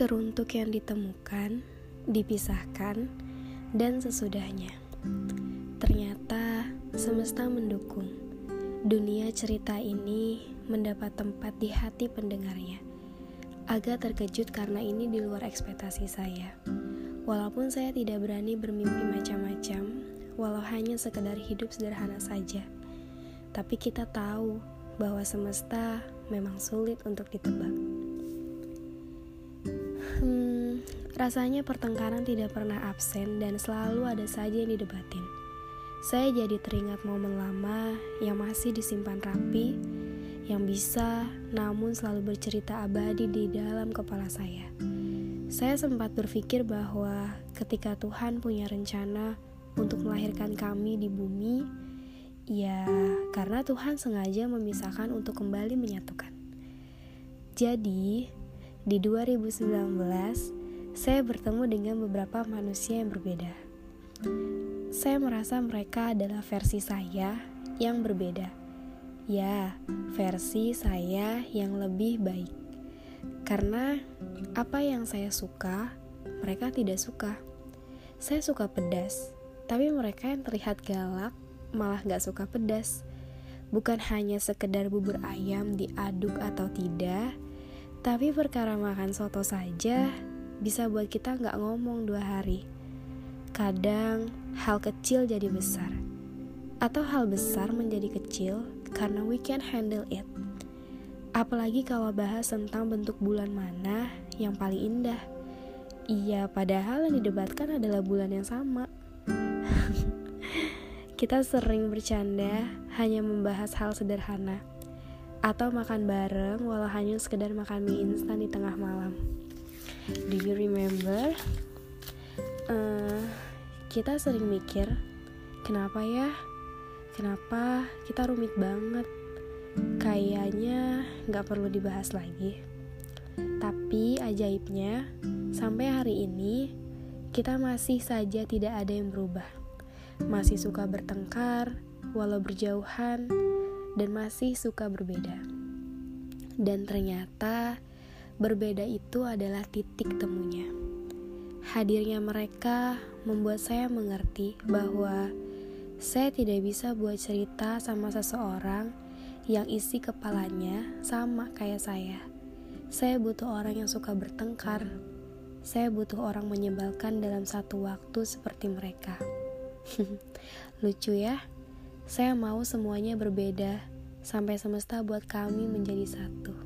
teruntuk yang ditemukan, dipisahkan, dan sesudahnya. Ternyata semesta mendukung. Dunia cerita ini mendapat tempat di hati pendengarnya. Agak terkejut karena ini di luar ekspektasi saya. Walaupun saya tidak berani bermimpi macam-macam, walau hanya sekedar hidup sederhana saja. Tapi kita tahu bahwa semesta memang sulit untuk ditebak. Rasanya pertengkaran tidak pernah absen dan selalu ada saja yang didebatin. Saya jadi teringat momen lama yang masih disimpan rapi, yang bisa namun selalu bercerita abadi di dalam kepala saya. Saya sempat berpikir bahwa ketika Tuhan punya rencana untuk melahirkan kami di bumi, ya karena Tuhan sengaja memisahkan untuk kembali menyatukan. Jadi, di 2019, saya bertemu dengan beberapa manusia yang berbeda. Saya merasa mereka adalah versi saya yang berbeda. Ya, versi saya yang lebih baik. Karena apa yang saya suka, mereka tidak suka. Saya suka pedas, tapi mereka yang terlihat galak malah gak suka pedas. Bukan hanya sekedar bubur ayam diaduk atau tidak, tapi perkara makan soto saja bisa buat kita nggak ngomong dua hari. Kadang hal kecil jadi besar, atau hal besar menjadi kecil karena we can handle it. Apalagi kalau bahas tentang bentuk bulan mana yang paling indah. Iya, padahal yang didebatkan adalah bulan yang sama. kita sering bercanda hanya membahas hal sederhana atau makan bareng walau hanya sekedar makan mie instan di tengah malam. Do you remember? Uh, kita sering mikir, kenapa ya? Kenapa kita rumit banget? Kayaknya nggak perlu dibahas lagi. Tapi ajaibnya, sampai hari ini kita masih saja tidak ada yang berubah. Masih suka bertengkar, walau berjauhan, dan masih suka berbeda. Dan ternyata berbeda itu adalah titik temunya. Hadirnya mereka membuat saya mengerti bahwa saya tidak bisa buat cerita sama seseorang yang isi kepalanya sama kayak saya. Saya butuh orang yang suka bertengkar. Saya butuh orang menyebalkan dalam satu waktu seperti mereka. Lucu ya? Saya mau semuanya berbeda, sampai semesta buat kami menjadi satu.